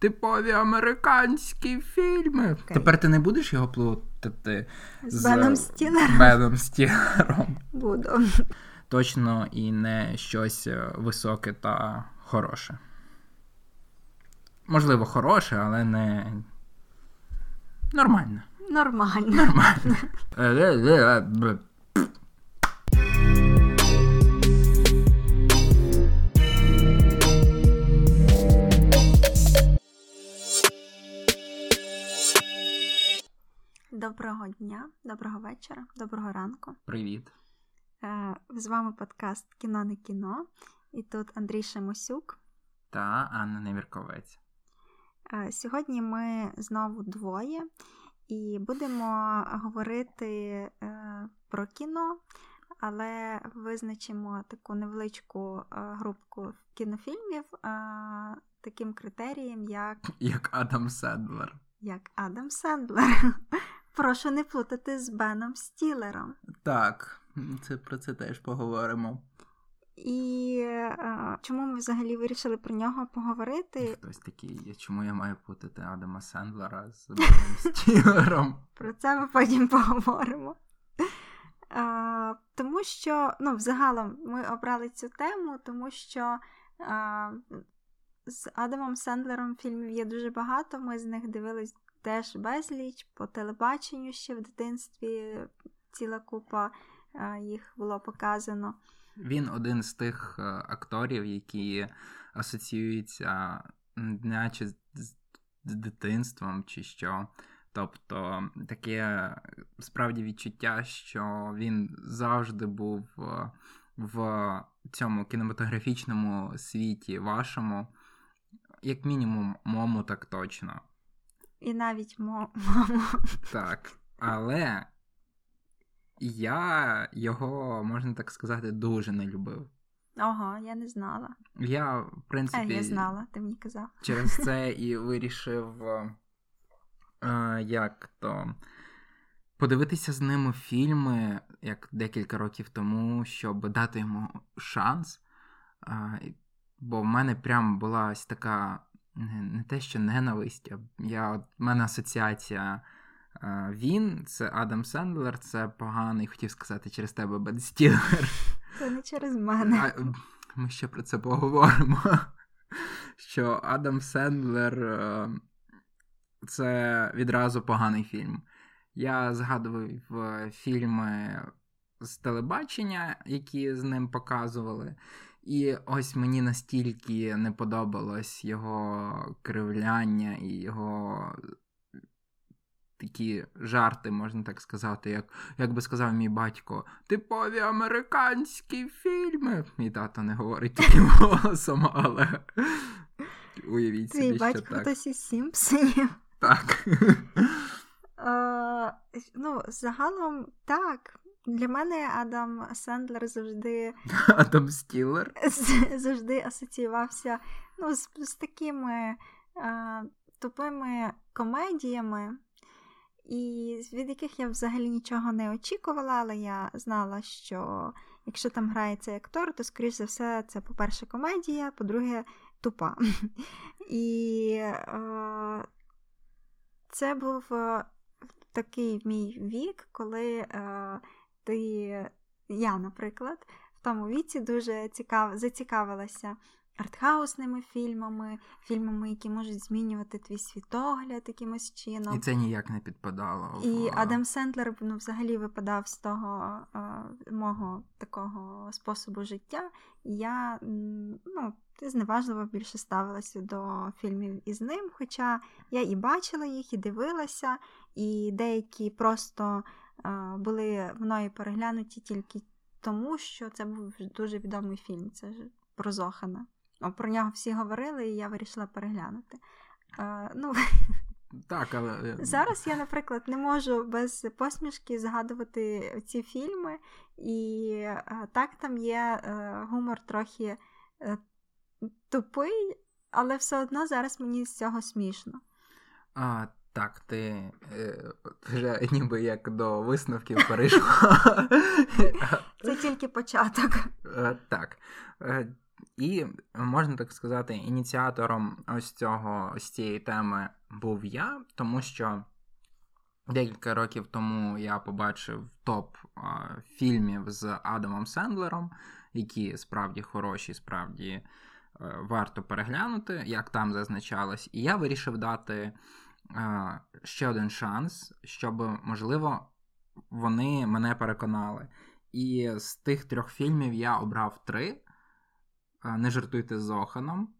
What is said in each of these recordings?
типові американські фільми. Okay. Тепер ти не будеш його плутати з, з Беном Стілером? Беном Стілером. Буду. Точно і не щось е, високе та хороше. Можливо, хороше, але не нормально. Нормально. Нормально. Доброго дня, доброго вечора, доброго ранку. Привіт. Е, з вами подкаст Кіно не кіно. І тут Андрій Шемосюк та Анна Невірковець. Е, сьогодні ми знову двоє і будемо говорити е, про кіно, але визначимо таку невеличку групку кінофільмів таким критерієм, як Як Адам Сендлер. Як Адам Сендлер. Прошу не плутати з Беном Стілером. Так, це про це теж поговоримо. І а, чому ми взагалі вирішили про нього поговорити? Хтось такий, чому я маю плутати Адама Сендлера з Беном Стілером? Про це ми потім поговоримо. А, Тому що, ну, взагалом, ми обрали цю тему, тому що а, з Адамом Сендлером фільмів є дуже багато. Ми з них дивились теж безліч по телебаченню ще в дитинстві ціла купа їх було показано. Він один з тих е, акторів, які асоціюються наче з дитинством чи що. Тобто таке справді відчуття, що він завжди був е, в цьому кінематографічному світі вашому, як мінімум, мому так точно. І навіть маму. Так. Але я його, можна так сказати, дуже не любив. Ого, я не знала. Я, в принципі, а, я знала, ти мені казав. Через це і вирішив, е, як то, подивитися з ними фільми як декілька років тому, щоб дати йому шанс. Е, бо в мене прям була ось така не, не те, що ненависть, а я, от, в мене асоціація. Він, це Адам Сендлер, це поганий, хотів сказати через тебе Бен Стілер. Це не через мене. А, Ми ще про це поговоримо. Що Адам Сендлер е, це відразу поганий фільм. Я згадував фільми з телебачення, які з ним показували. І ось мені настільки не подобалось його кривляння і його такі жарти, можна так сказати, як як би сказав мій батько, типові американські фільми. Мій тато не говорить таким голосом, але уявіть собі, Твій батько що так. хтось із Сімпсонів. Так. Ну, загалом так. Для мене Адам Сендлер завжди Адам Стілер завжди асоціювався ну, з, з такими а, тупими комедіями, і від яких я взагалі нічого не очікувала, але я знала, що якщо там грає цей актор, то, скоріш за все, це, по-перше, комедія, по-друге, тупа. І а, це був такий мій вік, коли ти, я, наприклад, в тому віці дуже цікав, зацікавилася артхаусними фільмами, фільмами, які можуть змінювати твій світогляд якимось чином. І це ніяк не підпадало. І. Адам Сендлер ну, взагалі випадав з того а, мого такого способу життя. І я ну, зневажливо більше ставилася до фільмів із ним. Хоча я і бачила їх, і дивилася, і деякі просто були мною переглянуті тільки тому, що це був дуже відомий фільм. Це ж про Зохана. Про нього всі говорили, і я вирішила переглянути. ну... Так, але... Зараз я, наприклад, не можу без посмішки згадувати ці фільми, і так там є е, гумор трохи е, тупий, але все одно зараз мені з цього смішно. А, так, ти е, вже ніби як до висновків перейшла. Це тільки початок. Е, так. Е, І можна так сказати, ініціатором ось цього ось цієї теми був я, тому що декілька років тому я побачив топ фільмів з Адамом Сендлером, які справді хороші, справді е, варто переглянути, як там зазначалось. І я вирішив дати ще один шанс, щоб, можливо, вони мене переконали. І з тих трьох фільмів я обрав три. Не жартуйте з Зоханом.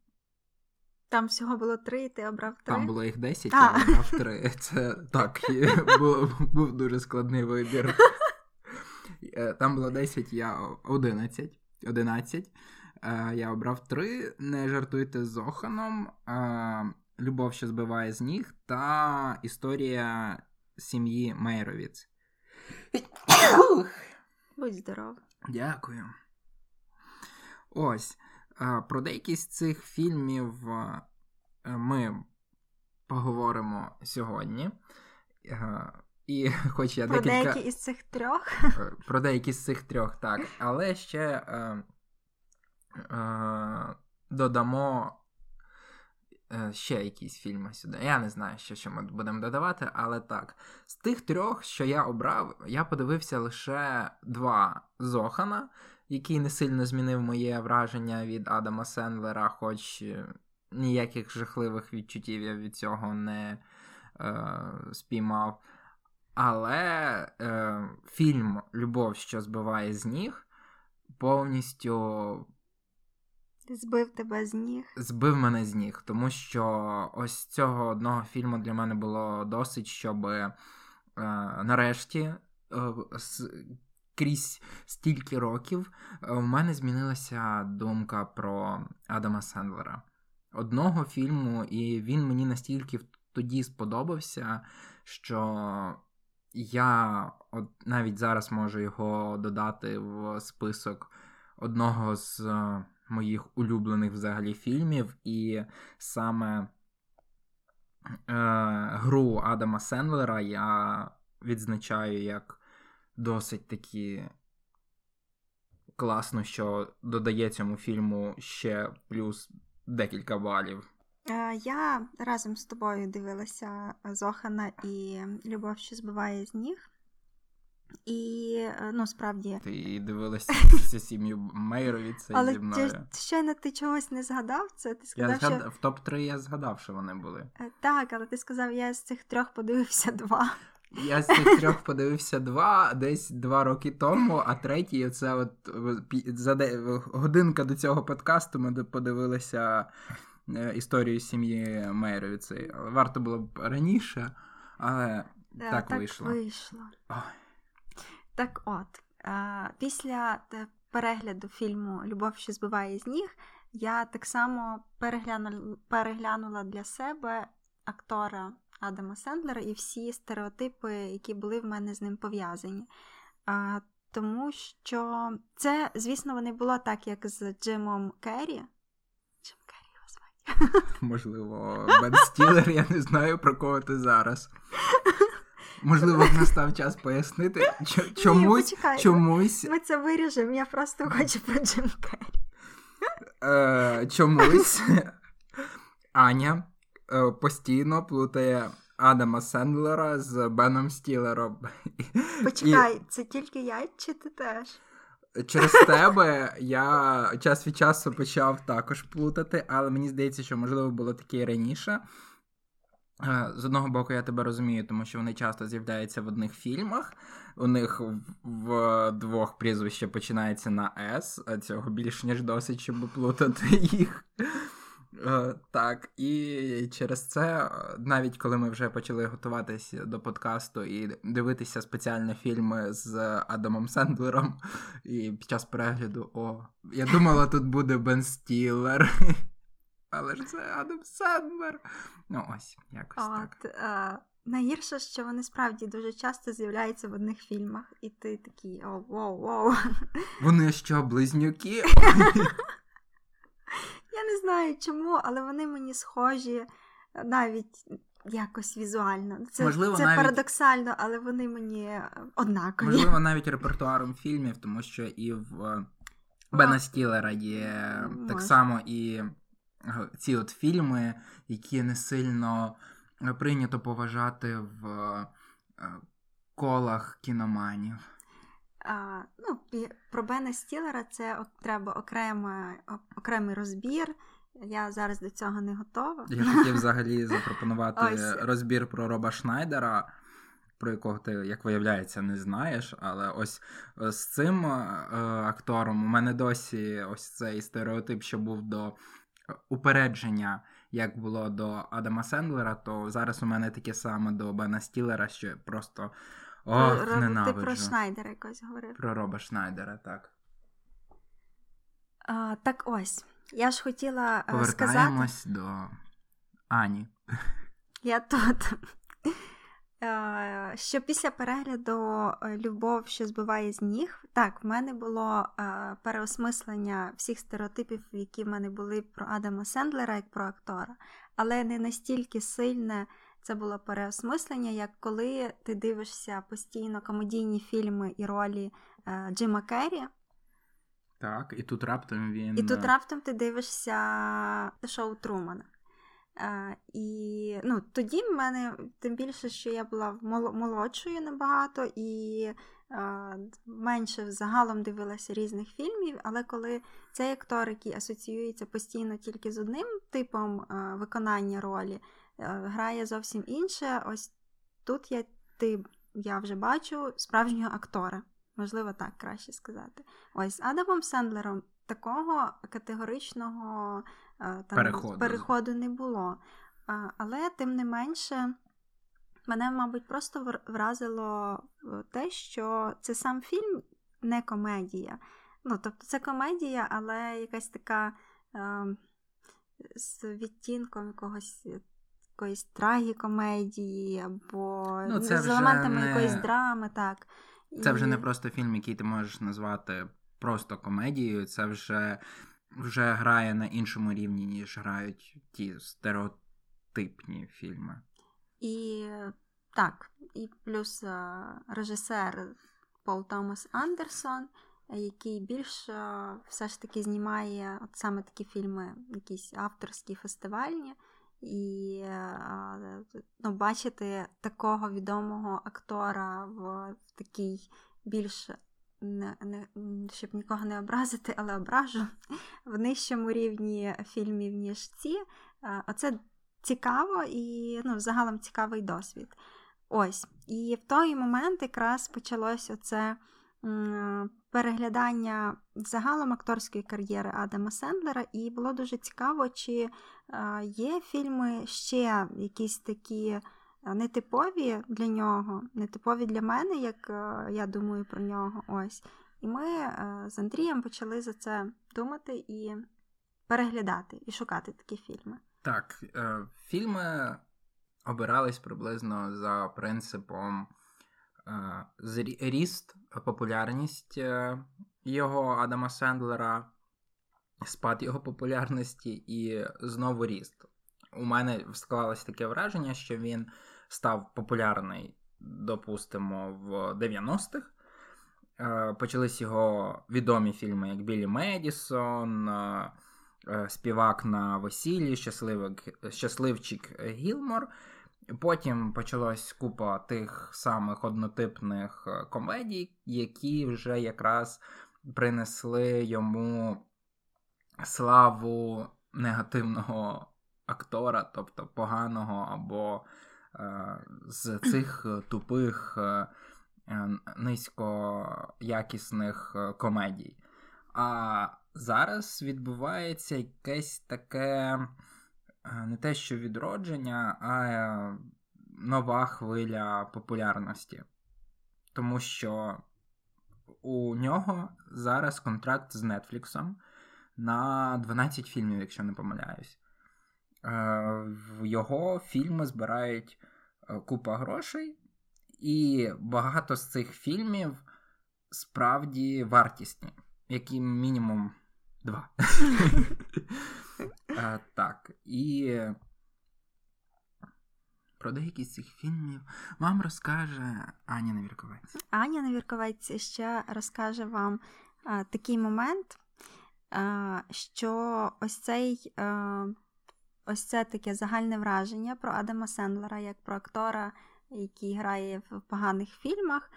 Там всього було три, і ти обрав три. Там було їх десять, я обрав три. Це так, був, був дуже складний вибір. Е, там було 10, я 11. 11. Е, я обрав три. Не жартуйте з Зоханом. Любов, що збиває з ніг, та історія сім'ї Мейровіц. Будь здоров. Дякую. Ось. Про деякі з цих фільмів ми поговоримо сьогодні. І хоч я Про декілька... деякі із цих трьох. Е, про деякі з цих трьох, так. Але ще е, е, додамо ще якісь фільми сюди. Я не знаю, що, що ми будемо додавати, але так. З тих трьох, що я обрав, я подивився лише два Зохана який не сильно змінив моє враження від Адама Сендлера, хоч е, ніяких жахливих відчуттів я від цього не е, спіймав. Але е, фільм Любов, що збиває з ніг, повністю. Збив тебе з ніг. Збив мене з ніг, тому що ось цього одного фільму для мене було досить, щоб е, нарешті е, крізь стільки років е, мене змінилася думка про Адама Сендлера. Одного фільму, і він мені настільки тоді сподобався, що я от навіть зараз можу його додати в список одного з е, моїх улюблених взагалі фільмів, і саме е, гру Адама Сендлера я відзначаю як досить таки класно, що додає цьому фільму ще плюс декілька балів. Е, я разом з тобою дивилася Зохана і Любов, що збиває з ніг. І е, ну, справді. Ти дивилася сім'ю Мейрові це але зі мною. Щойно ти чогось не згадав це? Ти сказав, я згад... що... В топ-3 я згадав, що вони були. Е, так, але ти сказав, я з цих трьох подивився два. Я з цих трьох подивився два десь два роки тому, а третій це от за годинка до цього подкасту ми подивилися е, історію сім'ї Мейровіці. Варто було б раніше, але да, так, так вийшло. вийшло. Так от, після перегляду фільму Любов, що збиває з ніг, я так само переглянула, для себе актора. Адама Сендлера і всі стереотипи, які були в мене з ним пов'язані. Тому що це, звісно, не було так, як з Джимом Керрі. Джим Керрі його звати. Можливо, Бен Стілер, я не знаю, про кого ти зараз. Можливо, настав час пояснити. Чомусь. Ні, чомусь... Ми це виріжемо, я просто хочу про Джим Керрі. Е, Чомусь Аня Е, постійно плутає Адама Сендлера з Беном Стілером. Почекай, І... це тільки я чи ти теж? Через тебе я час від часу почав також плутати, але мені здається, що можливо було таке і раніше. Е, з одного боку, я тебе розумію, тому що вони часто з'являються в одних фільмах. У них в двох прізвище починається на С, а цього більш ніж досить, щоб плутати їх. Е, так, і через це, навіть коли ми вже почали готуватися до подкасту і дивитися спеціально фільми з Адамом Сендлером, і під час перегляду, о, я думала, тут буде Бен Стілер. Але ж це Адам Сендлер. Ну, ось, якось От, так. А... Найгірше, що вони справді дуже часто з'являються в одних фільмах, і ти такий о, воу, воу. Вони що, близнюки? Я не знаю чому, але вони мені схожі е, навіть якось візуально. Це Можливо, це навіть... парадоксально, але вони мені е, однакові. Можливо, навіть репертуаром фільмів, тому що і в Бена Стілера є Може. так само і ці от фільми, які не сильно прийнято поважати в колах кіноманів. А, ну, Про Бена Стілера це треба окрема, окремий розбір. Я зараз до цього не готова. Я хотів взагалі запропонувати Ось. розбір про Роба Шнайдера, про якого ти, як виявляється, не знаєш. Але ось з цим е, актором у мене досі ось цей стереотип, що був до упередження, як було до Адама Сендлера, то зараз у мене таке саме до Бена Стілера, що просто ох, Роб, ненавиджу. Ти про Шнайдера якось говорив. Про Роба Шнайдера, так. А, Так ось. Я ж хотіла Повертаємось сказати... до Ані. Я тут. Е, що після перегляду е, Любов, що збиває з ніг, так, в мене було переосмислення всіх стереотипів, які в мене були про Адама Сендлера як про актора, але не настільки сильне це було переосмислення, як коли ти дивишся постійно комедійні фільми і ролі Джима Керрі. Так, і тут раптом він. І тут раптом ти дивишся шоу Трумана. І ну, тоді в мене, тим більше, що я була молодшою набагато і менше загалом дивилася різних фільмів, але коли цей актор, який асоціюється постійно тільки з одним типом виконання ролі, грає зовсім інше, ось тут я, ти, я вже бачу справжнього актора. Можливо, так краще сказати. Ось з Адамом Сендлером такого категоричного там, переходу. переходу не було. Але, тим не менше, мене, мабуть, просто вразило е, те, що це сам фільм не комедія. Ну, Тобто, це комедія, але якась така е, з відтінком якогось. Якоїсь трагікомедії, або ну, з елементами не... якоїсь драми, так. Це вже не просто фільм, який ти можеш назвати просто комедією, це вже вже грає на іншому рівні, ніж грають ті стереотипні фільми. І так, і плюс е, режисер Пол Томас Андерсон, який більш е, все ж таки знімає от саме такі фільми, якісь авторські фестивальні. І е, ну, бачити такого відомого актора в, в такій більш не, не, щоб нікого не образити, але ображу в нижчому рівні фільмів, ніж ці. Е, оце цікаво і ну, загалом цікавий досвід. Ось. І в той момент якраз почалось оце переглядання загалом акторської кар'єри Адама Сендлера, і було дуже цікаво, чи є фільми ще якісь такі нетипові для нього, нетипові для мене, як я думаю про нього. Ось. І ми з Андрієм почали за це думати і переглядати, і шукати такі фільми. Так, е, фільми обирались приблизно за принципом е, ріст популярність е, його Адама Сендлера, спад його популярності і знову ріст. У мене склалось таке враження, що він став популярний, допустимо, в 90-х. Е, почались його відомі фільми, як Білі Медісон, е, Співак на весіллі, Щасливчик Гілмор. Потім почалась купа тих самих однотипних е, комедій, які вже якраз принесли йому славу негативного актора, тобто поганого або е, з цих тупих е, низькоякісних комедій. А зараз відбувається якесь таке. Е, не те, що відродження, а е, нова хвиля популярності. Тому що у нього зараз контракт з Нетфліксом на 12 фільмів, якщо не помиляюсь. Е, в його фільми збирають купа грошей, і багато з цих фільмів справді вартісні, які мінімум два. Так. І про деякі з цих фільмів вам розкаже Аня Невірковець. Аня Невірковець ще розкаже вам а, такий момент. що ось цей. Ось це таке загальне враження про Адама Сендлера як про актора, який грає в поганих фільмах,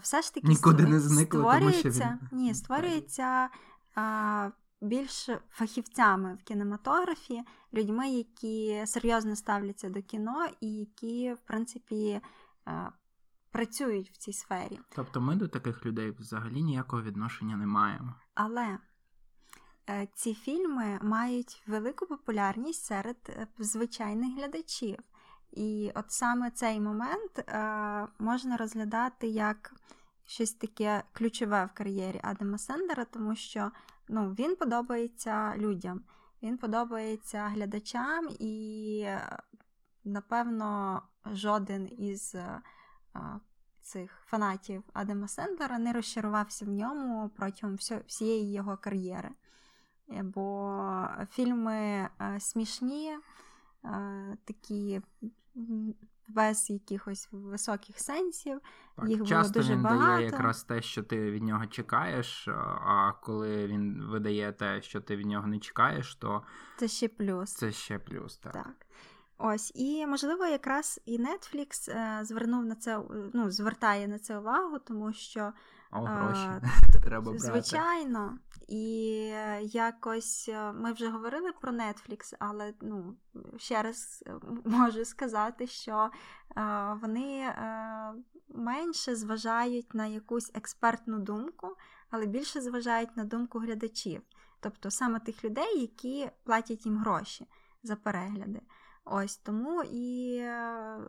все ж таки Нікуди не зникло, створюється, тому що він... ні, створюється а, більш фахівцями в кінематографі, людьми, які серйозно ставляться до кіно і які, в принципі, а, працюють в цій сфері. Тобто ми до таких людей взагалі ніякого відношення не маємо. Але е, ці фільми мають велику популярність серед е, звичайних глядачів. І от саме цей момент е, можна розглядати як щось таке ключове в кар'єрі Адама Сендера, тому що ну, він подобається людям, він подобається глядачам, і, напевно, жоден із е, цих фанатів Адама Сендлера не розчарувався в ньому протягом всієї його кар'єри. Бо фільми е, смішні, е, такі без якихось високих сенсів. Так, Їх Часто було дуже він багато. дає якраз те, що ти від нього чекаєш, а коли він видає те, що ти від нього не чекаєш, то це ще плюс. Це ще плюс, так. так. Ось, і можливо, якраз і Netflix е, звернув на це, ну, звертає на це увагу, тому що О, гроші е, треба брати. Звичайно, і якось е, ми вже говорили про Netflix, але ну, ще раз е, можу сказати, що е, вони е, менше зважають на якусь експертну думку, але більше зважають на думку глядачів, тобто саме тих людей, які платять їм гроші за перегляди. Ось тому і е,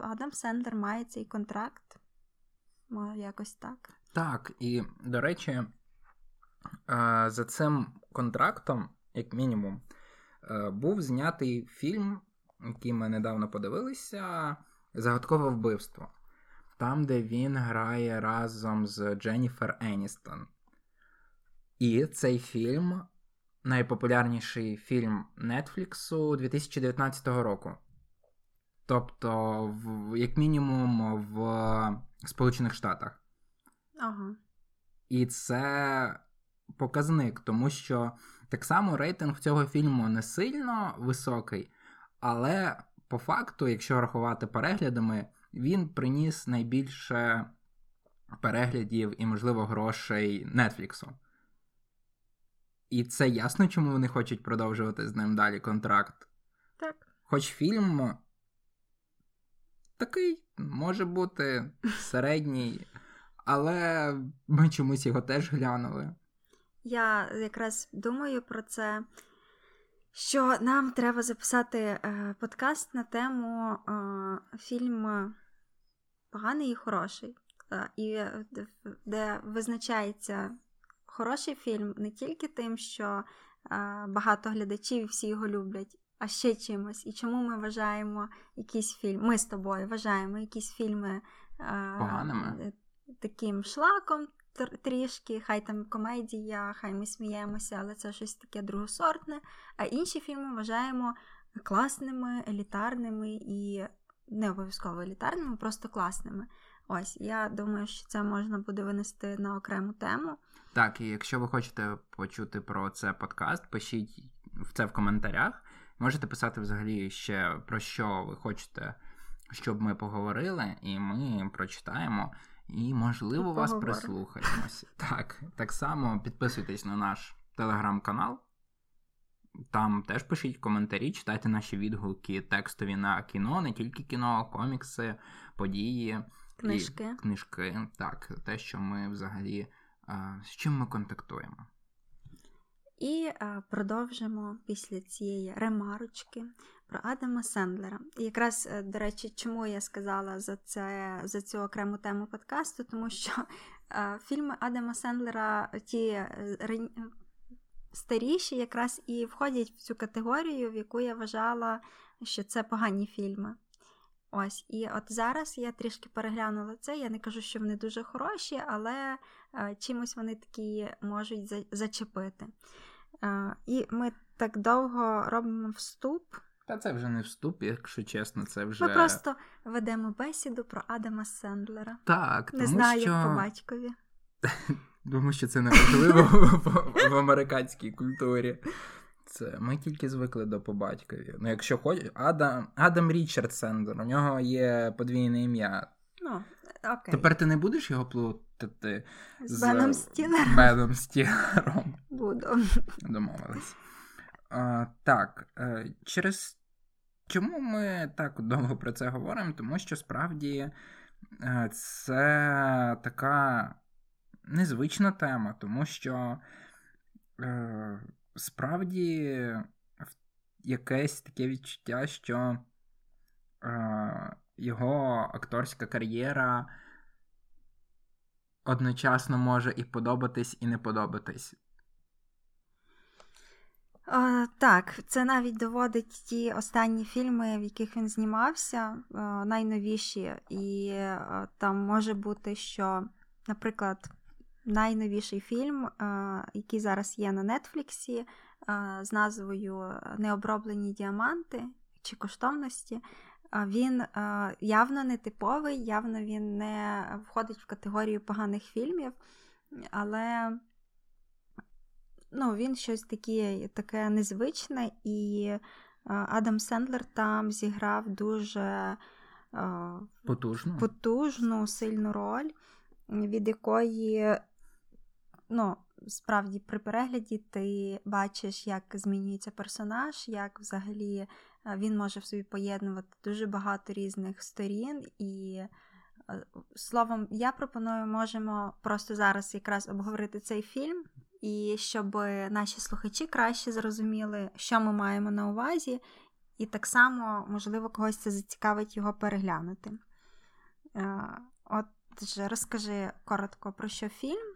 Адам Сендер має цей контракт. Якось так. Так, і до речі, за цим контрактом, як мінімум, е, був знятий фільм, який ми недавно подивилися, Загадкове вбивство. Там, де він грає разом з Дженніфер Еністон. І цей фільм найпопулярніший фільм Нетфліксу 2019 року. Тобто, в, як мінімум, в Сполучених Штатах. Ага. І це показник, тому що так само рейтинг цього фільму не сильно високий, але по факту, якщо рахувати переглядами, він приніс найбільше переглядів і, можливо, грошей Нетфліксу. І це ясно, чому вони хочуть продовжувати з ним далі контракт. Так. Хоч фільм такий може бути середній, але ми чомусь його теж глянули. Я якраз думаю про це, що нам треба записати е, подкаст на тему е, фільм Поганий і хороший, е, і е, де визначається хороший фільм не тільки тим, що е, багато глядачів і всі його люблять, а ще чимось. І чому ми вважаємо якісь фільми, ми з тобою вважаємо якісь фільми поганими таким шлаком трішки, хай там комедія, хай ми сміємося, але це щось таке другосортне. А інші фільми вважаємо класними, елітарними і не обов'язково елітарними, просто класними. Ось, я думаю, що це можна буде винести на окрему тему. Так, і якщо ви хочете почути про це подкаст, пишіть це в коментарях. Можете писати взагалі ще про що ви хочете, щоб ми поговорили, і ми прочитаємо. І, можливо, вас прислухаємося. Так, так само підписуйтесь на наш телеграм-канал. Там теж пишіть коментарі, читайте наші відгуки текстові на кіно, не тільки кіно, комікси, події, книжки. І книжки. Так, те, що ми взагалі з чим ми контактуємо. І продовжимо після цієї ремарочки про Адама Сендлера. І якраз, е, до речі, чому я сказала за це, за цю окрему тему подкасту, тому що е, фільми Адама Сендлера, ті е, старіші, якраз і входять в цю категорію, в яку я вважала, що це погані фільми. Ось, і от зараз я трішки переглянула це. Я не кажу, що вони дуже хороші, але е, чимось вони такі можуть за, зачепити. Е, і ми так довго робимо вступ. Та це вже не вступ, якщо чесно, це вже. Ми просто ведемо бесіду про Адама Сендлера. Так, не тому знаю, що... як по батькові. Тому що це неважливо в, в американській культурі. Це Ми тільки звикли до побатькові. Ну, якщо хоч... Адам Адам Річард Сендер, у нього є подвійне ім'я. Ну, окей. Тепер ти не будеш його плутати з, з Беном Стілером? Беном Стілером. Буду. Домовились. А, Так, е, через чому ми так довго про це говоримо? Тому що справді е, це така незвична тема, тому що е, справді якесь таке відчуття, що його акторська кар'єра одночасно може і подобатись, і не подобатись. О, так, це навіть доводить ті останні фільми, в яких він знімався, о, найновіші, і о, там може бути, що, наприклад, найновіший фільм, який зараз є на Нетфліксі, з назвою Необроблені діаманти чи коштовності, він явно не типовий, явно він не входить в категорію поганих фільмів, але ну, він щось таке, таке незвичне, і Адам Сендлер там зіграв дуже потужну, потужну сильну роль, від якої ну, справді при перегляді ти бачиш, як змінюється персонаж, як взагалі він може в собі поєднувати дуже багато різних сторін. І, словом, я пропоную, можемо просто зараз якраз обговорити цей фільм, і щоб наші слухачі краще зрозуміли, що ми маємо на увазі, і так само, можливо, когось це зацікавить його переглянути. Отже, розкажи коротко про що фільм.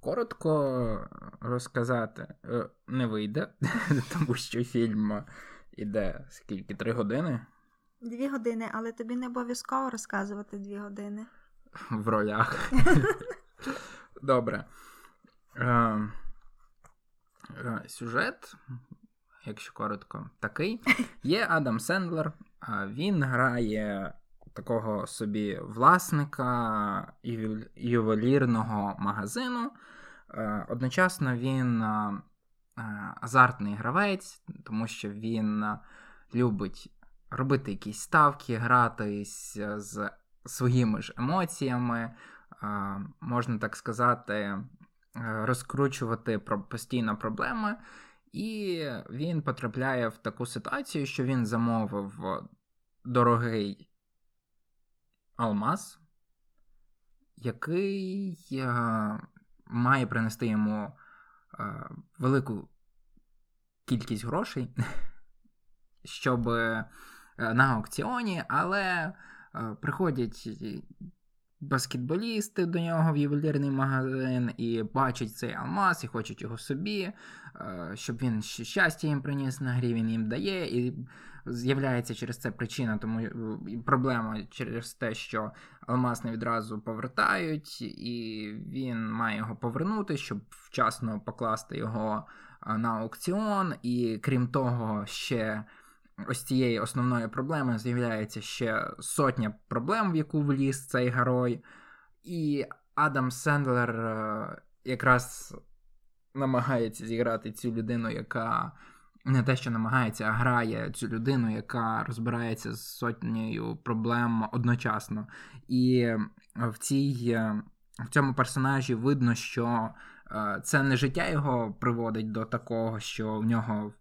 Коротко розказати е, не вийде, тому що фільм іде скільки? Три години? Дві години, але тобі не обов'язково розказувати дві години. В ролях. Добре. Е, е, сюжет, якщо коротко, такий. Є Адам Сендлер, він грає такого собі власника ювелірного магазину. Е, одночасно він е, е, азартний гравець, тому що він любить робити якісь ставки, гратись з своїми ж емоціями, можна так сказати, розкручувати постійно проблеми. І він потрапляє в таку ситуацію, що він замовив дорогий алмаз, який має принести йому е, велику кількість грошей, щоб е, на аукціоні, але е, приходять баскетболісти до нього в ювелірний магазин і бачать цей алмаз, і хочуть його собі, щоб він щастя їм приніс на грі, він їм дає. і з'являється через це причина, тому е, проблема через те, що алмаз не відразу повертають, і він має його повернути, щоб вчасно покласти його на аукціон. І крім того, ще ось цієї основної проблеми з'являється ще сотня проблем, в яку вліз цей герой. І Адам Сендлер е, якраз намагається зіграти цю людину, яка не те, що намагається, а грає цю людину, яка розбирається з сотнею проблем одночасно. І в цій, в цьому персонажі видно, що е, це не життя його приводить до такого, що в нього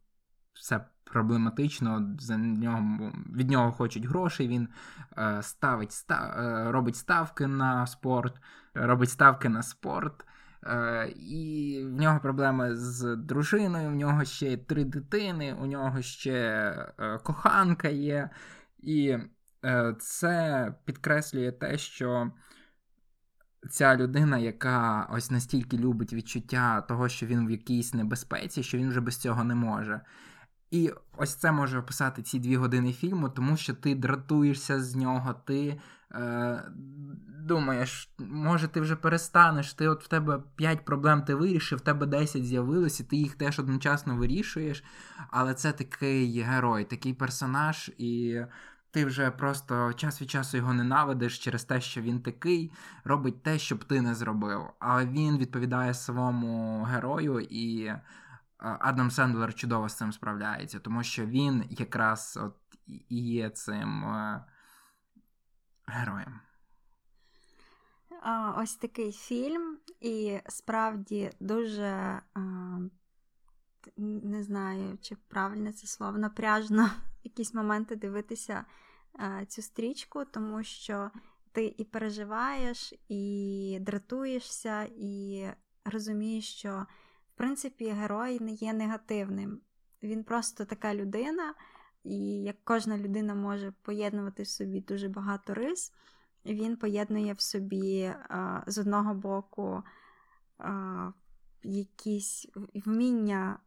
все проблематично, за нього, від нього хочуть грошей, він е, ставить, став, е, робить ставки на спорт, робить ставки на спорт. Е, і в нього проблеми з дружиною, в нього ще три дитини, у нього ще коханка є. І це підкреслює те, що ця людина, яка ось настільки любить відчуття того, що він в якійсь небезпеці, що він вже без цього не може. І ось це може описати ці дві години фільму, тому що ти дратуєшся з нього, ти е, думаєш, може, ти вже перестанеш, ти от в тебе 5 проблем ти вирішив, в тебе 10 з'явилось, і ти їх теж одночасно вирішуєш. Але це такий герой, такий персонаж, і ти вже просто час від часу його ненавидиш через те, що він такий, робить те, що б ти не зробив. Але він відповідає своєму герою, і Адам Сендлер чудово з цим справляється, тому що він якраз от і є цим е, героєм. Ось такий фільм, і справді дуже не знаю, чи правильне це слово, напряжно в якісь моменти дивитися цю стрічку, тому що ти і переживаєш, і дратуєшся, і розумієш, що в принципі герой не є негативним. Він просто така людина, і як кожна людина може поєднувати в собі дуже багато рис, він поєднує в собі з одного боку якісь вміння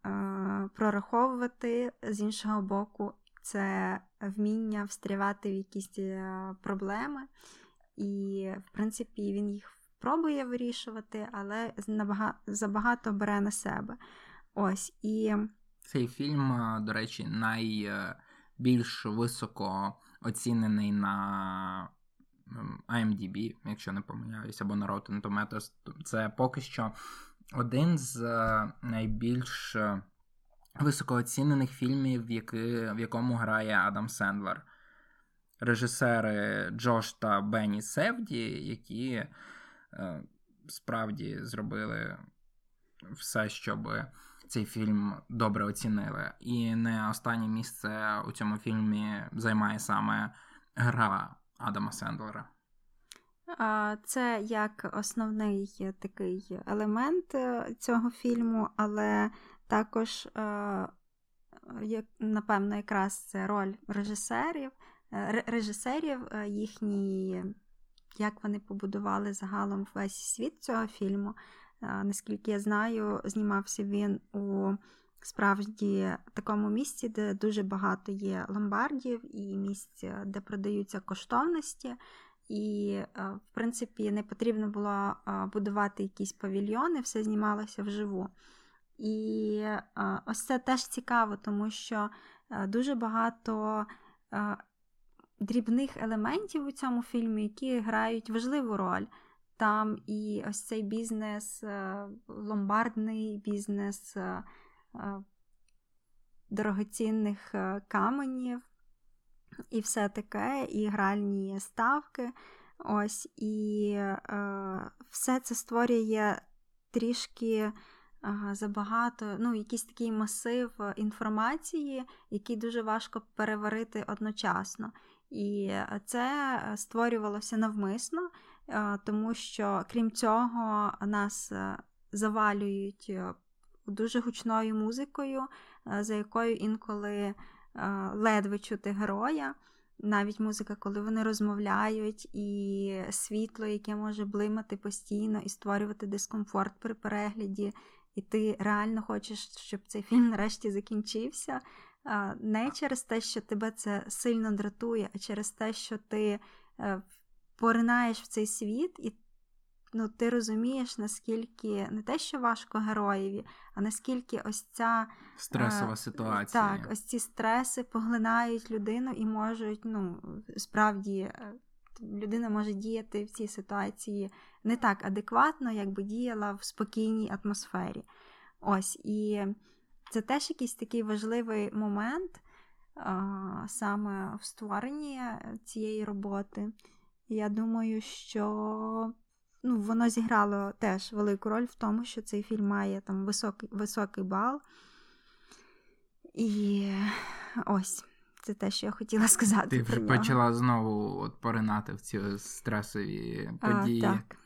прораховувати, з іншого боку, це вміння встрівати в якісь е, проблеми, і, в принципі, він їх пробує вирішувати, але забагато бере на себе. Ось і цей фільм, е, до речі, найбільш високо оцінений на IMDb, якщо не помиляюсь, або на Rotten Tomatoes. Це поки що один з е, найбільш е, високооцінених фільмів, в, якому грає Адам Сендлер. Режисери Джош та Бенні Севді, які е, справді зробили все, щоб цей фільм добре оцінили. І не останнє місце у цьому фільмі займає саме гра Адама Сендлера. Це як основний такий елемент е, цього фільму, але також, е, напевно, якраз це роль режисерів, е, режисерів їхні, як вони побудували загалом весь світ цього фільму. Наскільки я знаю, знімався він у справді такому місці, де дуже багато є ломбардів і місць, де продаються коштовності. І, е, в принципі, не потрібно було е, будувати якісь павільйони, все знімалося вживу. І е, ось це теж цікаво, тому що дуже багато дрібних елементів у цьому фільмі, які грають важливу роль. Там і ось цей бізнес, ломбардний бізнес дорогоцінних каменів і все таке, і гральні ставки. Ось, І е, все це створює трішки е, забагато, ну, якийсь такий масив інформації, який дуже важко переварити одночасно. І це створювалося навмисно, е, тому що, крім цього, нас е, завалюють е, дуже гучною музикою, е, за якою інколи ледве чути героя. Навіть музика, коли вони розмовляють, і світло, яке може блимати постійно і створювати дискомфорт при перегляді, і ти реально хочеш, щоб цей фільм нарешті закінчився. Не через те, що тебе це сильно дратує, а через те, що ти е, поринаєш в цей світ, і ну, ти розумієш, наскільки не те, що важко героєві, а наскільки ось ця стресова а, ситуація. Так, ось ці стреси поглинають людину і можуть, ну, справді, е, людина може діяти в цій ситуації не так адекватно, як би діяла в спокійній атмосфері. Ось, і це теж якийсь такий важливий момент а, саме в створенні цієї роботи. Я думаю, що ну, воно зіграло теж велику роль в тому, що цей фільм має там високий високий бал. І ось, це те, що я хотіла сказати. Ти про нього. почала знову от поринати в ці стресові події. А, так.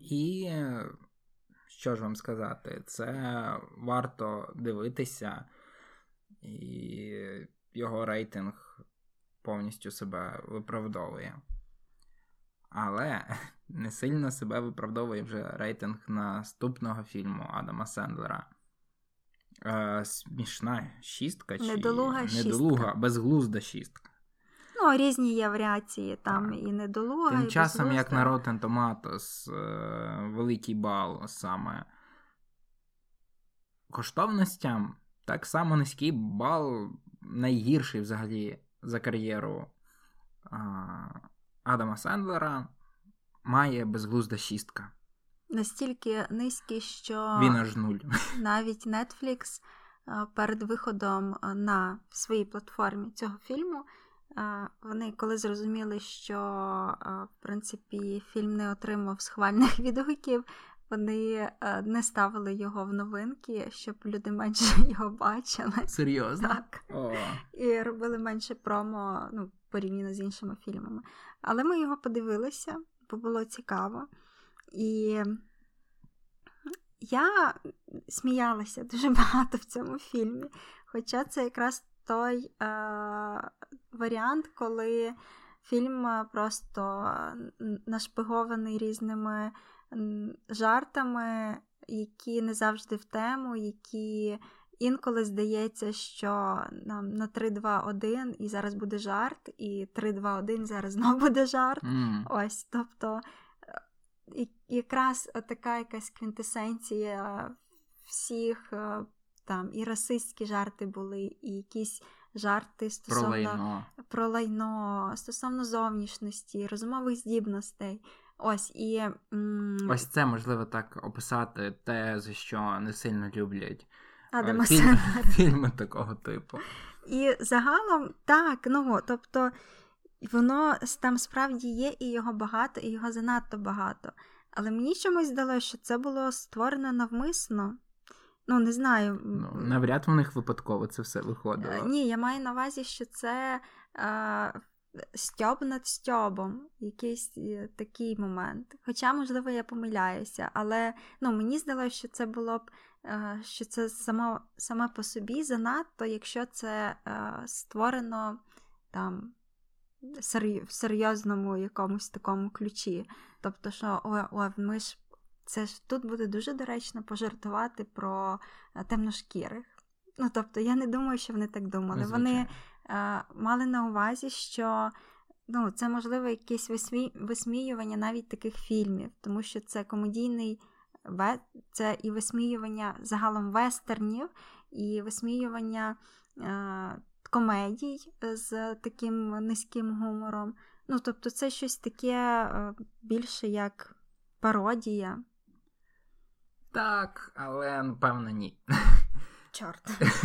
І що ж вам сказати, це варто дивитися, і його рейтинг повністю себе виправдовує. Але не сильно себе виправдовує вже рейтинг наступного фільму Адама Сендлера. Е, Смішна шістка чи недолуга, недолуга шістка. безглузда шістка. Ну, різні є варіації, там так. і недолуга. Тим і часом, як на Rotten Tomatoes, е, великий бал саме коштовностям так само низький бал, найгірший взагалі за кар'єру а, Адама Сендлера, має безглузда шістка. Настільки низький, що Він аж нуль. навіть Netflix перед виходом на своїй платформі цього фільму. Вони коли зрозуміли, що в принципі фільм не отримав схвальних відгуків, вони не ставили його в новинки, щоб люди менше його бачили. Серйозно? Так. О. І робили менше промо ну, порівняно з іншими фільмами. Але ми його подивилися, бо було цікаво. І я сміялася дуже багато в цьому фільмі. Хоча це якраз той е, варіант, коли фільм просто нашпигований різними жартами, які не завжди в тему, які інколи здається, що нам на 3-2-1 і зараз буде жарт, і 3-2-1 зараз знову буде жарт. Mm. Ось, тобто і якраз така якась квінтесенція всіх е, там і расистські жарти були, і якісь жарти стосовно про лайно, про лайно стосовно зовнішності, розумових здібностей. Ось і м- ось це можливо так описати те, за що не сильно люблять е, Адама фільм, фільми такого типу. І загалом так, ну тобто воно там справді є, і його багато, і його занадто багато. Але мені чомусь здалося, що це було створено навмисно. Ну, не знаю. Ну, Навряд у них випадково це все виходило. Е, ні, я маю на увазі, що це е, стьоб над стьобом, якийсь е, такий момент. Хоча, можливо, я помиляюся, але ну, мені здалося, що це було б. Е, що це само, саме по собі занадто, якщо це е, створено там в серйозному якомусь такому ключі. Тобто, що о, о, ми ж це ж тут буде дуже доречно пожартувати про е, темношкірих. Ну, тобто, я не думаю, що вони так думали. Ну, вони е, мали на увазі, що ну, це можливо якесь висмі... висміювання навіть таких фільмів, тому що це комедійний це і висміювання загалом вестернів, і висміювання е, комедій з таким низьким гумором. Ну, тобто, це щось таке е, більше як пародія. Так, але напевно ні. Чорт.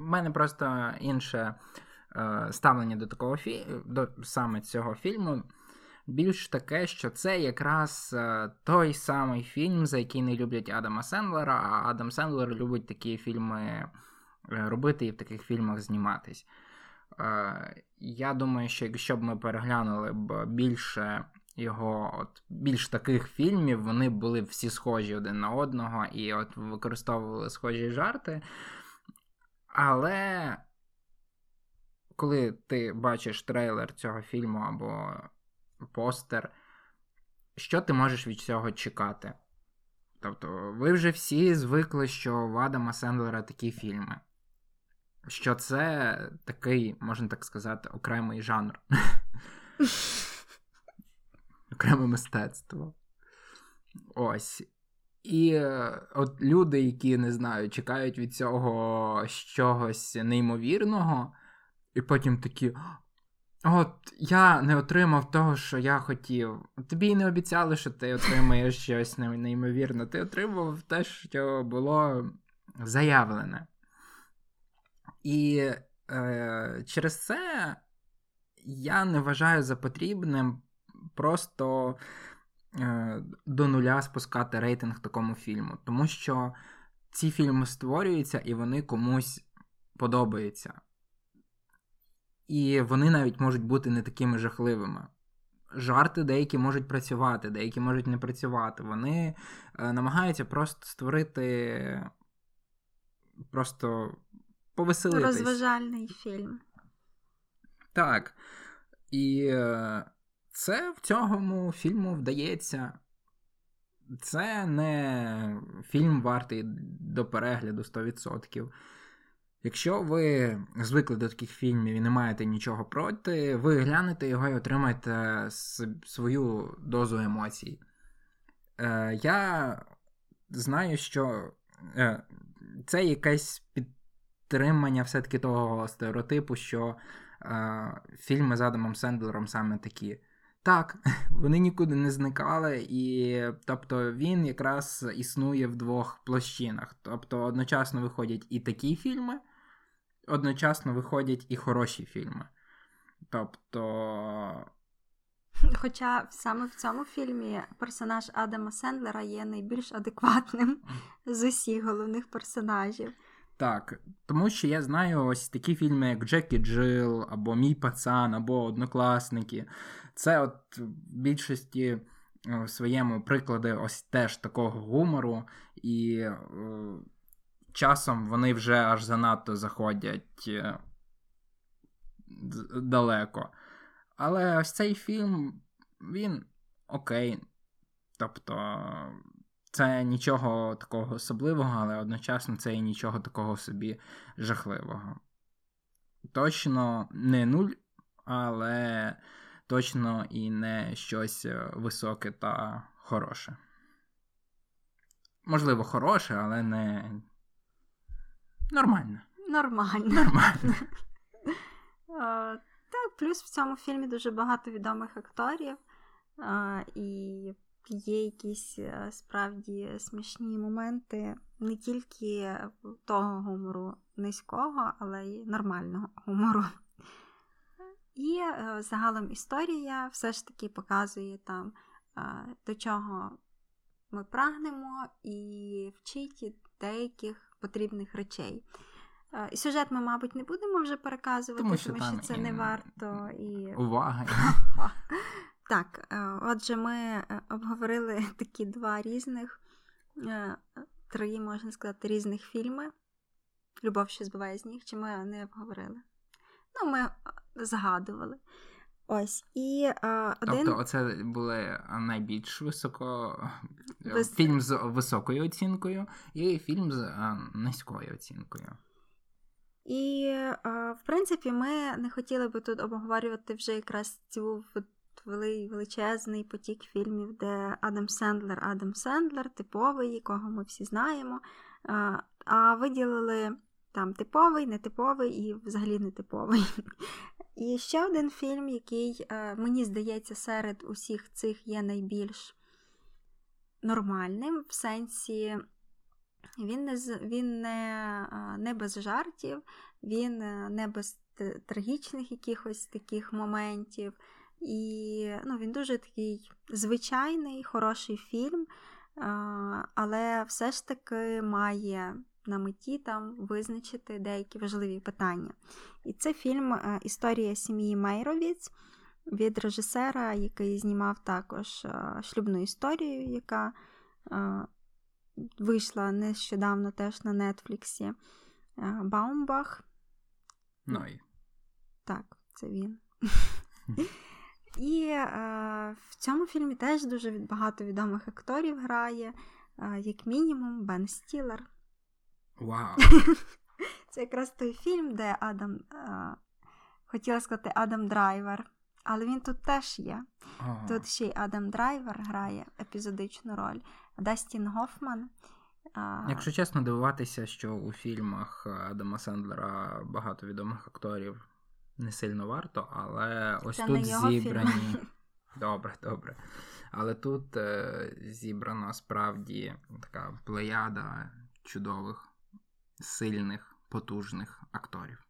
У мене просто інше е, ставлення до такого фі... до саме цього фільму. Більш таке, що це якраз е, той самий фільм, за який не люблять Адама Сендлера, а Адам Сендлер любить такі фільми е, робити і в таких фільмах зніматись. Е, я думаю, що якщо б ми переглянули б більше його от більш таких фільмів, вони були всі схожі один на одного і от використовували схожі жарти. Але коли ти бачиш трейлер цього фільму або постер, що ти можеш від цього чекати? Тобто, ви вже всі звикли, що в Адама Сендлера такі фільми. Що це такий, можна так сказати, окремий жанр. окреме мистецтво. Ось. І е, от люди, які не знаю, чекають від цього чогось неймовірного, і потім такі. От я не отримав того, що я хотів. Тобі не обіцяли, що ти отримаєш щось неймовірне. Ти отримав те, що було заявлене. І е, через це я не вважаю за потрібним просто е, до нуля спускати рейтинг такому фільму. Тому що ці фільми створюються і вони комусь подобаються. І вони навіть можуть бути не такими жахливими. Жарти деякі можуть працювати, деякі можуть не працювати. Вони е, намагаються просто створити просто повеселитись. Розважальний фільм. Так. І е, це в цьому фільму вдається. Це не фільм вартий до перегляду 100%. Якщо ви звикли до таких фільмів і не маєте нічого проти, ви глянете його і отримаєте свою дозу емоцій. Е, Я знаю, що е, це якесь підтримання все-таки того стереотипу, що е, фільми з Адамом Сендлером саме такі. Так, вони нікуди не зникали, і тобто він якраз існує в двох площинах. Тобто одночасно виходять і такі фільми, одночасно виходять і хороші фільми. Тобто. Хоча саме в цьому фільмі персонаж Адама Сендлера є найбільш адекватним з усіх головних персонажів. Так, тому що я знаю ось такі фільми, як Джекі Джил, або Мій пацан, або Однокласники. Це от в більшості е, в своєму приклади ось теж такого гумору, і е, часом вони вже аж занадто заходять е, далеко. Але ось цей фільм, він окей. Тобто, це нічого такого особливого, але одночасно це і нічого такого собі жахливого. Точно не нуль, але точно і не щось е, високе та хороше. Можливо, хороше, але не нормально. Нормально. Нормально. Так, плюс в цьому фільмі дуже багато відомих акторів, і є якісь е, справді смішні моменти не тільки того гумору низького, але й нормального гумору. І е, загалом історія все ж таки показує там, е, до чого ми прагнемо, і вчить деяких потрібних речей. І сюжет ми, мабуть, не будемо вже переказувати, тому що, тому що це і... не варто і. Уваги. Так, отже, ми обговорили такі два різних, три, можна сказати, різних фільми. Любов, що збиває з ніг, чи ми не обговорили? Ну, ми згадували. Ось, і а, один... Тобто, оце були найбільш високо Вис... фільм з високою оцінкою і фільм з низькою оцінкою. І, а, в принципі, ми не хотіли би тут обговорювати вже якраз цю величезний потік фільмів, де Адам Сендлер, Адам Сендлер, типовий, якого ми всі знаємо. А, а виділили там типовий, нетиповий і взагалі нетиповий. І ще один фільм, який, е, мені здається, серед усіх цих є найбільш нормальним, в сенсі він не він не, е, не без жартів, він е, не без трагічних якихось таких моментів. І ну, він дуже такий звичайний, хороший фільм, але все ж таки має на меті там визначити деякі важливі питання. І це фільм е, Історія сім'ї Мейровіц від режисера, який знімав також е, шлюбну історію, яка е, вийшла нещодавно теж на Нетфліксі. Баумбах. Ну, Так, це він. І е, в цьому фільмі теж дуже багато відомих акторів грає, е, як мінімум, Бен Стілер. Вау! Це якраз той фільм, де Адам а, хотіла сказати Адам Драйвер, але він тут теж є. Ага. Тут ще й Адам Драйвер грає епізодичну роль. Дастін Гофман. Якщо чесно, дивуватися, що у фільмах Адама Сендлера багато відомих акторів не сильно варто, але ось Це тут зібрані. Фільм. Добре, добре. Але тут е, зібрана справді така плеяда чудових сильних, потужних акторів.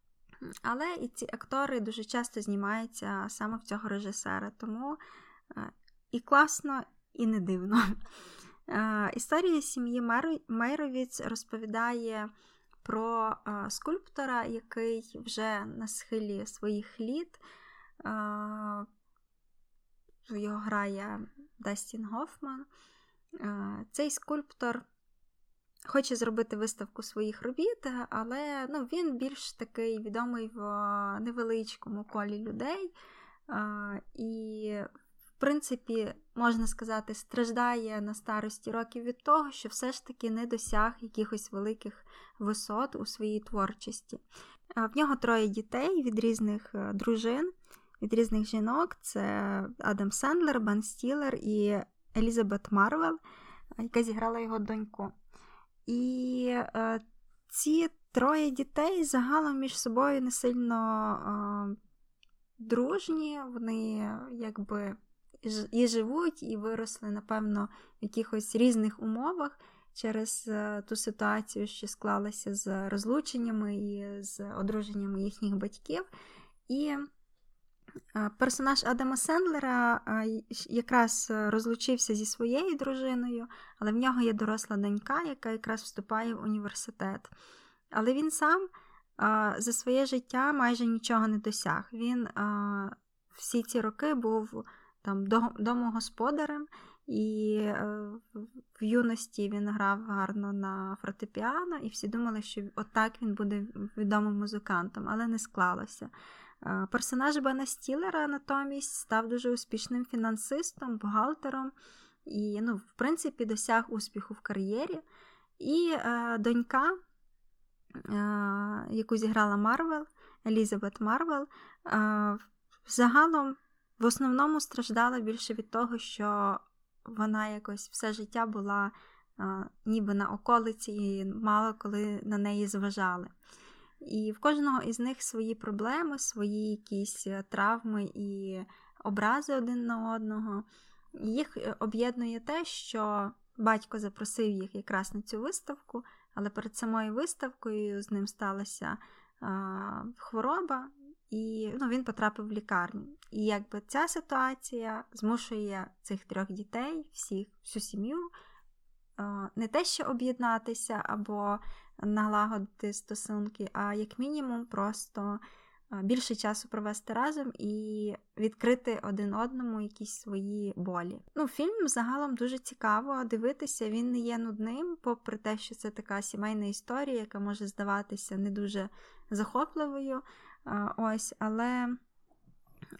Але і ці актори дуже часто знімаються саме в цього режисера, тому е, і класно, і не дивно. Е, історія сім'ї Мейровіць розповідає про е, скульптора, який вже на схилі своїх літ. Його грає Дастін Гофман. Цей скульптор Хоче зробити виставку своїх робіт, але ну, він більш такий відомий в невеличкому колі людей. І, в принципі, можна сказати, страждає на старості років від того, що все ж таки не досяг якихось великих висот у своїй творчості. В нього троє дітей від різних е, дружин, від різних жінок: це Адам Сендлер, Бен Стілер і Елізабет Марвел, яка зіграла його доньку. І е, ці троє дітей загалом між собою не сильно дружні, вони якби і живуть, і виросли, напевно, в якихось різних умовах через е, ту ситуацію, що склалася з розлученнями і з одруженнями їхніх батьків. І е, персонаж Адама Сендлера е, якраз розлучився зі своєю дружиною, але в нього є доросла донька, яка якраз вступає в університет. Але він сам за своє життя майже нічого не досяг. Він всі ці роки був там домогосподарем, і в юності він грав гарно на фортепіано, і всі думали, що отак він буде відомим музикантом, але не склалося. Персонаж Бена Стілера натомість став дуже успішним фінансистом, бухгалтером і, ну, в принципі, досяг успіху в кар'єрі. І е, донька, е, яку зіграла Марвел, Елізабет Марвел, е, загалом в основному страждала більше від того, що вона якось все життя була а, ніби на околиці і мало коли на неї зважали. І в кожного із них свої проблеми, свої якісь е, травми і образи один на одного. Їх е, об'єднує те, що батько запросив їх якраз на цю виставку, але перед самою виставкою з ним сталася а, хвороба, і ну, він потрапив в лікарню. І якби ця ситуація змушує цих трьох дітей, всіх, всю сім'ю, не те, що об'єднатися або налагодити стосунки, а як мінімум просто більше часу провести разом і відкрити один одному якісь свої болі. Ну, Фільм загалом дуже цікаво дивитися, він не є нудним, попри те, що це така сімейна історія, яка може здаватися не дуже захопливою. Ось, Але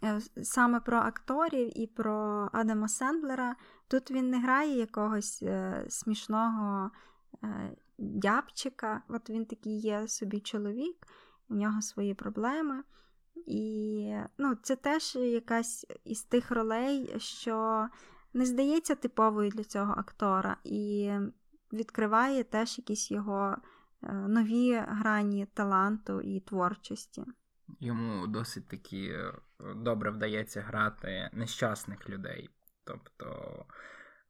е, саме про акторів і про Адама Сендлера тут він не грає якогось е, смішного е, дябчика. От він такий є собі чоловік, у нього свої проблеми. І ну, це теж якась із тих ролей, що не здається типовою для цього актора, і відкриває теж якісь його нові грані таланту і творчості йому досить таки е, добре вдається грати нещасних людей. Тобто,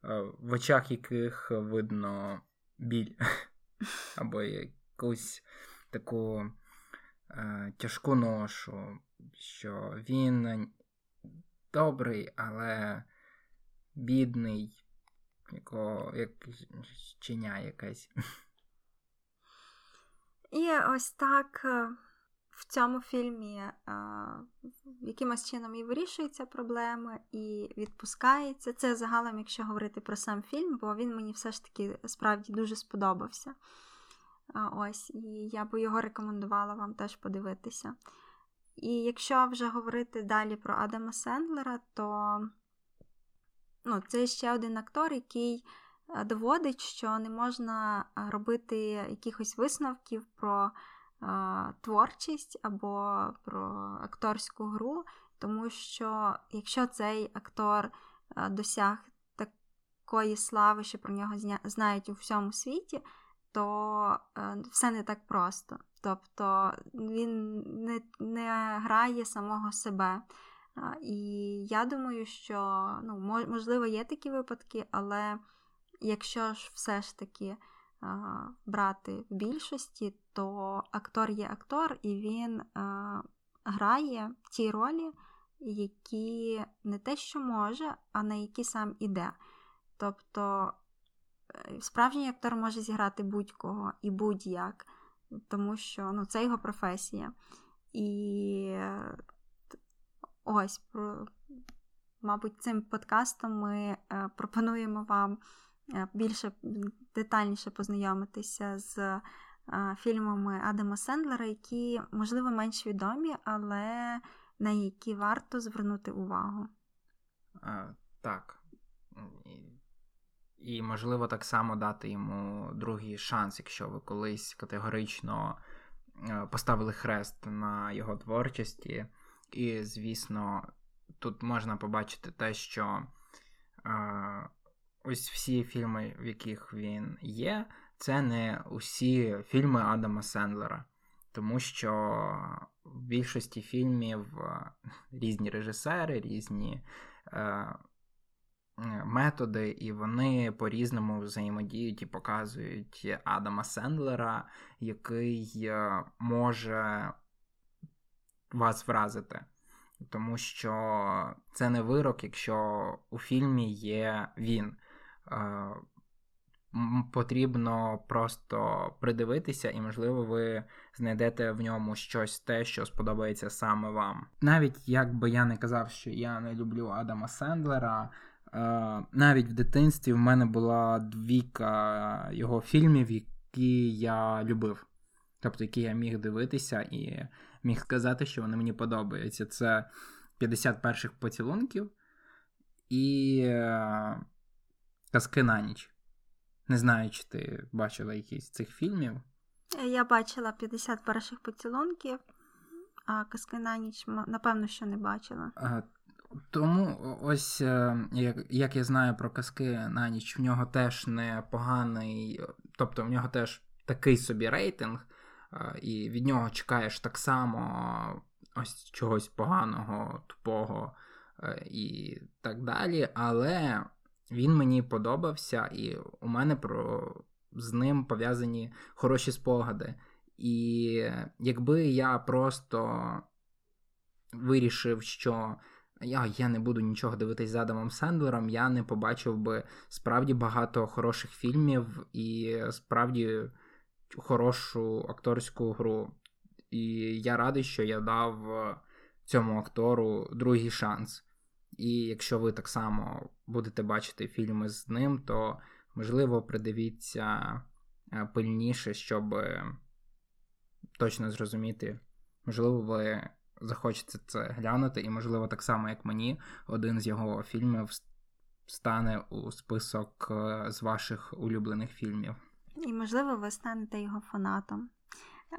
е, в очах яких видно біль, або якусь таку е, тяжку ношу, що він добрий, але бідний, якого як чиня якась. І ось так в цьому фільмі а, якимось чином і вирішуються проблеми, і відпускається. Це загалом, якщо говорити про сам фільм, бо він мені все ж таки справді дуже сподобався. А, ось, І я би його рекомендувала вам теж подивитися. І якщо вже говорити далі про Адама Сендлера, то ну, це ще один актор, який доводить, що не можна робити якихось висновків про творчість або про акторську гру, тому що якщо цей актор досяг такої слави, що про нього знають у всьому світі, то е, все не так просто. Тобто він не, не грає самого себе. І я думаю, що ну, можливо є такі випадки, але якщо ж все ж таки брати в більшості, то актор є актор, і він грає ті ролі, які не те, що може, а на які сам іде. Тобто е, справжній актор може зіграти будь-кого і будь-як, тому що ну, це його професія. І е, ось, мабуть, цим подкастом ми е, пропонуємо вам Е, більше детальніше познайомитися з е, фільмами Адама Сендлера, які, можливо, менш відомі, але на які варто звернути увагу. А, Так. І, можливо, так само дати йому другий шанс, якщо ви колись категорично е, поставили хрест на його творчості. І, звісно, тут можна побачити те, що ось всі фільми, в яких він є, це не усі фільми Адама Сендлера, тому що в більшості фільмів е, різні режисери, різні е, методи, і вони по-різному взаємодіють і показують Адама Сендлера, який е, може вас вразити. Тому що це не вирок, якщо у фільмі є він. Потрібно просто придивитися, і, можливо, ви знайдете в ньому щось те, що сподобається саме вам. Навіть як би я не казав, що я не люблю Адама Сендлера. Е, навіть в дитинстві в мене була двійка його фільмів, які я любив. Тобто, які я міг дивитися і міг сказати, що вони мені подобаються. Це 50 перших поцілунків і е, Казки на ніч. Не знаю, чи ти бачила якийсь з цих фільмів. Я бачила 50 перших поцілунків, а казки на ніч, напевно, що не бачила. А, тому ось е, як як я знаю про казки на ніч, в нього теж непоганий, тобто в нього теж такий собі рейтинг, і від нього чекаєш так само ось чогось поганого, тупого е, і так далі. Але він мені подобався, і у мене про з ним пов'язані хороші спогади. І якби я просто вирішив, що я я не буду нічого дивитись з Адамом Сендлером, я не побачив би справді багато хороших фільмів і справді хорошу акторську гру. І я радий, що я дав цьому актору другий шанс. І якщо ви так само будете бачити фільми з ним, то можливо придивіться е, пильніше, щоб точно зрозуміти, можливо, ви захочете це глянути, і, можливо, так само, як мені, один з його фільмів стане у список е, з ваших улюблених фільмів. І, можливо, ви станете його фанатом.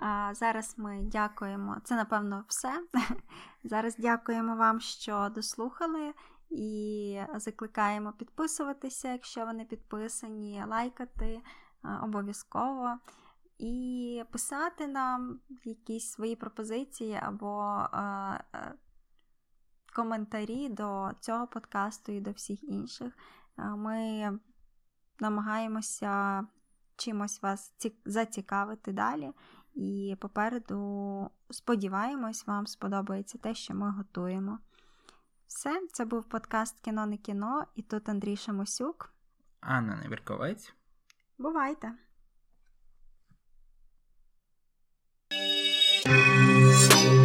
А Зараз ми дякуємо. Це, напевно, все. Зараз дякуємо вам, що дослухали, і закликаємо підписуватися, якщо ви не підписані, лайкати обов'язково. І писати нам якісь свої пропозиції або е, коментарі до цього подкасту і до всіх інших. Ми намагаємося чимось вас зацікавити далі. І попереду, сподіваємось, вам сподобається те, що ми готуємо. Все, це був подкаст Кіно не кіно, і тут Андрій Шамосюк. Анна Невірковець. Бувайте! Thank you.